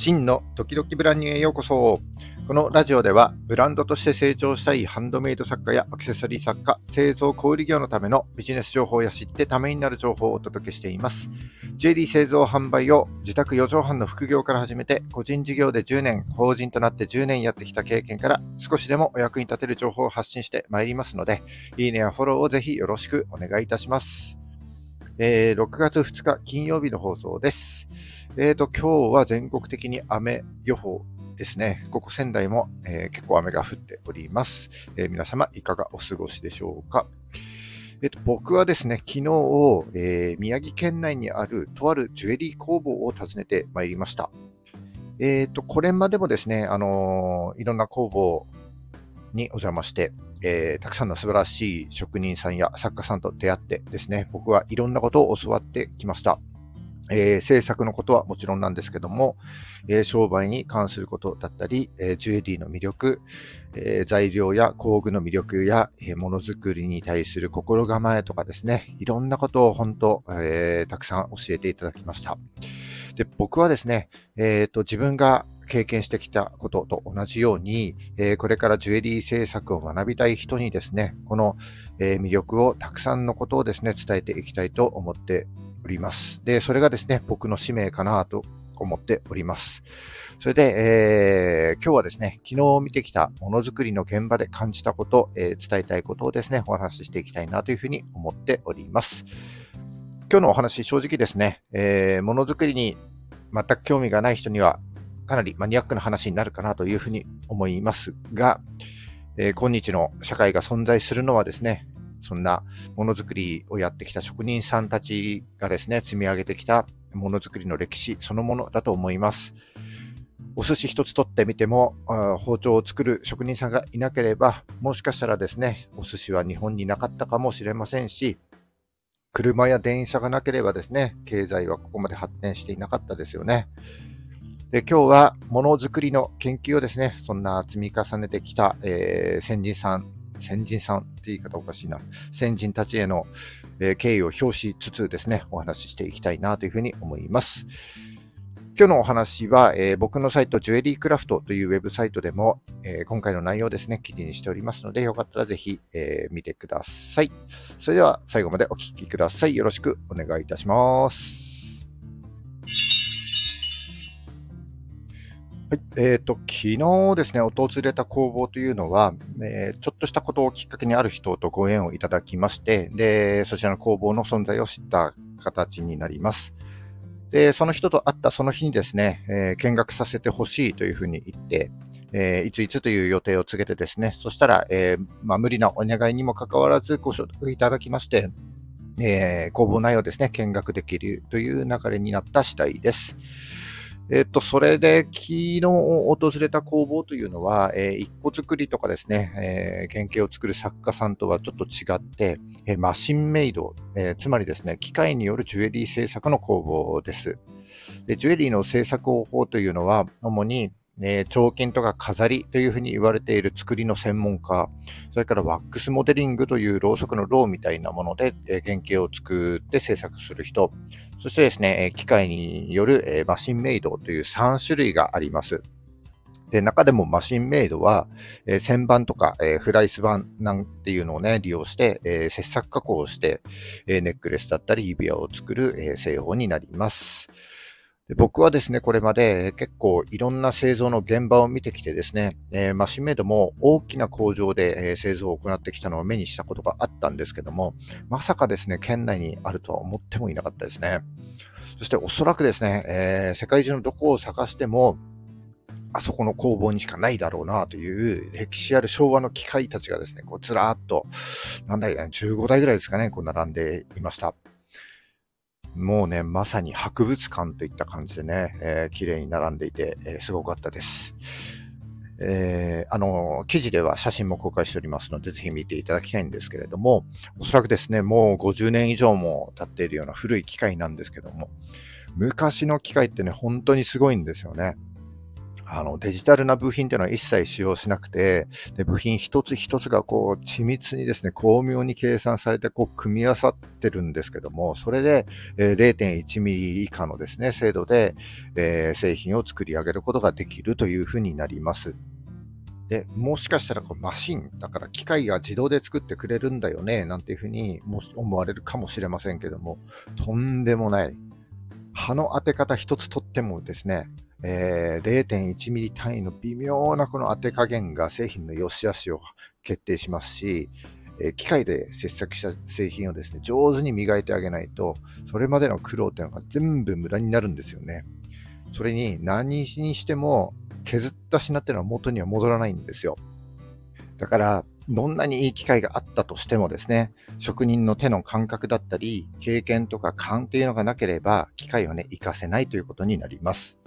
真の時々ブランニューへようこそ。このラジオでは、ブランドとして成長したいハンドメイド作家やアクセサリー作家、製造小売業のためのビジネス情報や知ってためになる情報をお届けしています。JD 製造販売を自宅4畳半の副業から始めて、個人事業で10年、法人となって10年やってきた経験から、少しでもお役に立てる情報を発信してまいりますので、いいねやフォローをぜひよろしくお願いいたします。えー、6月2日金曜日の放送です。えーと、今日は全国的に雨予報ですね。ここ仙台も、えー、結構雨が降っております。えー、皆様いかがお過ごしでしょうか？えっと、僕はですね、昨日、えー、宮城県内にあるとあるジュエリー工房を訪ねてまいりました。えっ、と、これまでもですね、あのいろんな工房にお邪魔して、えー、たくさんの素晴らしい職人さんや作家さんと出会ってですね、僕はいろんなことを教わってきました。えー、制作のことはもちろんなんですけども、えー、商売に関することだったり、えー、ジュエリーの魅力、え材料や工具の魅力や、えものづくりに対する心構えとかですね、いろんなことを本当、えたくさん教えていただきました。で僕はですね、えーと、自分が経験してきたことと同じように、えこれからジュエリー制作を学びたい人にですね、この、え魅力をたくさんのことをですね、伝えていきたいと思っております。で、それがですね、僕の使命かなと思っております。それで、えー、今日はですね、昨日見てきたものづくりの現場で感じたこと、えー、伝えたいことをですね、お話ししていきたいなというふうに思っております。今日のお話、正直ですね、えー、ものづくりに全く興味がない人には、かなりマニアックな話になるかなというふうに思いますが、え、今日の社会が存在するのはですね、そんなものづくりをやってきた職人さんたちがですね、積み上げてきたものづくりの歴史そのものだと思います。お寿司一つ取ってみても、包丁を作る職人さんがいなければ、もしかしたらですね、お寿司は日本になかったかもしれませんし、車や電車がなければですね、経済はここまで発展していなかったですよね。で今日はものづくりの研究をですね、そんな積み重ねてきた、えー、先人さん先人さんって言い方おかしいな。先人たちへの、えー、敬意を表しつつですね、お話ししていきたいなというふうに思います。今日のお話は、えー、僕のサイト、ジュエリークラフトというウェブサイトでも、えー、今回の内容ですね、記事にしておりますので、よかったらぜひ、えー、見てください。それでは最後までお聴きください。よろしくお願いいたします。はい。え、ー、と、昨日ですね、訪れた工房というのは、えー、ちょっとしたことをきっかけにある人とご縁をいただきまして、で、そちらの工房の存在を知った形になります。で、その人と会ったその日にですね、えー、見学させてほしいというふうに言って、え、いついつという予定を告げてですね、そしたら、え、まあ、無理なお願いにもかかわらずご承諾いただきまして、え、工房内をですね、見学できるという流れになった次第です。えっと、それで、昨日訪れた工房というのは、えー、一個作りとかですね、えー、原型を作る作家さんとはちょっと違って、えー、マシンメイド、えー、つまりですね、機械によるジュエリー制作の工房です。でジュエリーの制作方法というのは、主にね、彫金とか飾りというふうに言われている作りの専門家、それからワックスモデリングというろうそくのろうみたいなもので、原型を作って制作する人、そしてですね、機械による、マシンメイドという3種類があります。で、中でもマシンメイドは、えー、旋盤とか、えー、フライス板なんていうのをね、利用して、えー、切削加工をして、え、ネックレスだったり指輪を作る、え、製法になります。僕はですね、これまで結構いろんな製造の現場を見てきてですね、えー、マシンメイドも大きな工場で、製造を行ってきたのを目にしたことがあったんですけども、まさかですね、県内にあるとは思ってもいなかったですね。そしておそらくですね、えー、世界中のどこを探しても、あそこの工房にしかないだろうなという歴史ある昭和の機械たちがですね、こうずらーっと、なんだよね、15台ぐらいですかね、こう並んでいました。もうね、まさに博物館といった感じでね、えー、綺麗に並んでいて、えー、すごかったです。えー、あの、記事では写真も公開しておりますので、ぜひ見ていただきたいんですけれども、おそらくですね、もう50年以上も経っているような古い機械なんですけども、昔の機械ってね、本当にすごいんですよね。あのデジタルな部品っていうのは一切使用しなくて、で部品一つ一つがこう緻密にですね、巧妙に計算されてこう組み合わさってるんですけども、それで、え、0.1ミリ以下のですね、精度で、え、製品を作り上げることができるというふうになります。で、もしかしたらこうマシン、だから機械が自動で作ってくれるんだよね、なんていうふうに思われるかもしれませんけども、とんでもない。刃の当て方一つとってもですね、えー、0.1ミリ単位の微妙なこの当て加減が製品の良し悪しを決定しますし、え機械で切削した製品をですね、上手に磨いてあげないと、それまでの苦労っていうのが全部無駄になるんですよね。それに何にしても削った品っていうのは元には戻らないんですよ。だから、どんなにいい機会があったとしてもですね、職人の手の感覚だったり、経験とか勘っていうのがなければ、機械をね、活かせないということになります。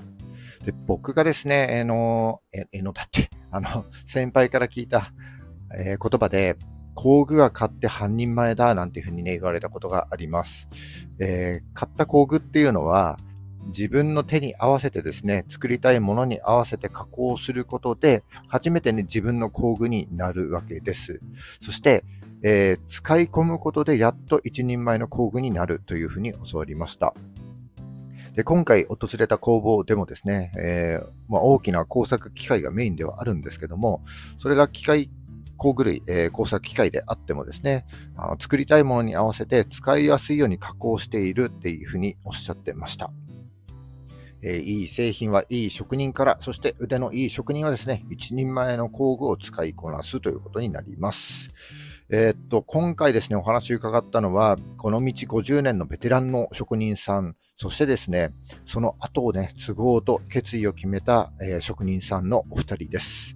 で僕がですね、えの、え、えのだって、あの、先輩から聞いた、えー、言葉で、工具は買って半人前だなんていうふうにね、言われたことがあります。えー、買った工具っていうのは、自分の手に合わせてですね、作りたいものに合わせて加工することで、初めてね、自分の工具になるわけです。そして、えー、使い込むことでやっと一人前の工具になるというふうに教わりました。で今回訪れた工房でもですね、えー、まあ、大きな工作機械がメインではあるんですけども、それが機械工具類、えー、工作機械であってもですね、あの作りたいものに合わせて使いやすいように加工しているっていうふうにおっしゃってました。えー、いい製品はいい職人から、そして腕のいい職人はですね、一人前の工具を使いこなすということになります。えー、っと、今回ですね、お話伺ったのは、この道50年のベテランの職人さんそしてですね、その後をね、都合と決意を決めた、えー、職人さんのお二人です。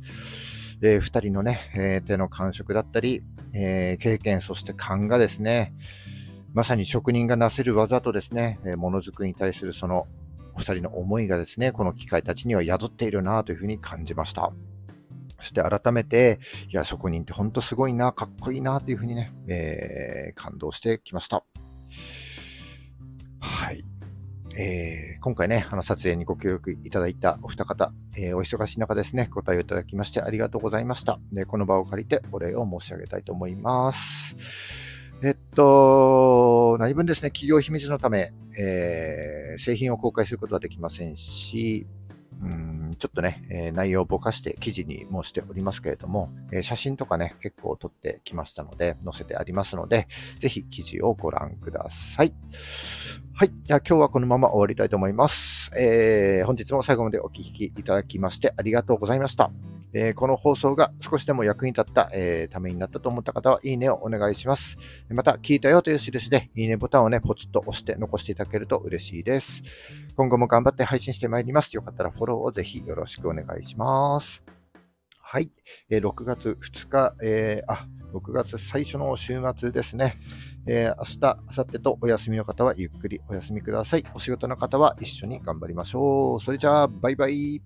えー、二人のね、えー、手の感触だったり、えー、経験、そして勘がですね、まさに職人がなせる技とですね、えものづくりに対するそのお二人の思いがですね、この機械たちには宿っているなというふうに感じました。そして改めて、いや、職人って本当すごいな、かっこいいなというふうにね、えー、感動してきました。はい。えー、今回ね、あの撮影にご協力いただいたお二方、えー、お忙しい中ですね、ご対応いただきましてありがとうございました。でこの場を借りてお礼を申し上げたいと思います。えっと、何分ですね、企業秘密のため、えー、製品を公開することはできませんし、うんちょっとね、えー、内容をぼかして記事にもしておりますけれども、えー、写真とかね、結構撮ってきましたので、載せてありますので、ぜひ記事をご覧ください。はい。じゃあ今日はこのまま終わりたいと思います。えー、本日も最後までお聴きいただきましてありがとうございました。えー、この放送が少しでも役に立った、えー、ためになったと思った方は、いいねをお願いします。また、聞いたよという印で、いいねボタンをね、ポチッと押して残していただけると嬉しいです。今後も頑張って配信してまいります。よかったらフォローをぜひよろしくお願いします。はい。えー、6月2日、えー、あ、6月最初の週末ですね。えー、明日、明後日とお休みの方はゆっくりお休みください。お仕事の方は一緒に頑張りましょう。それじゃあ、バイバイ。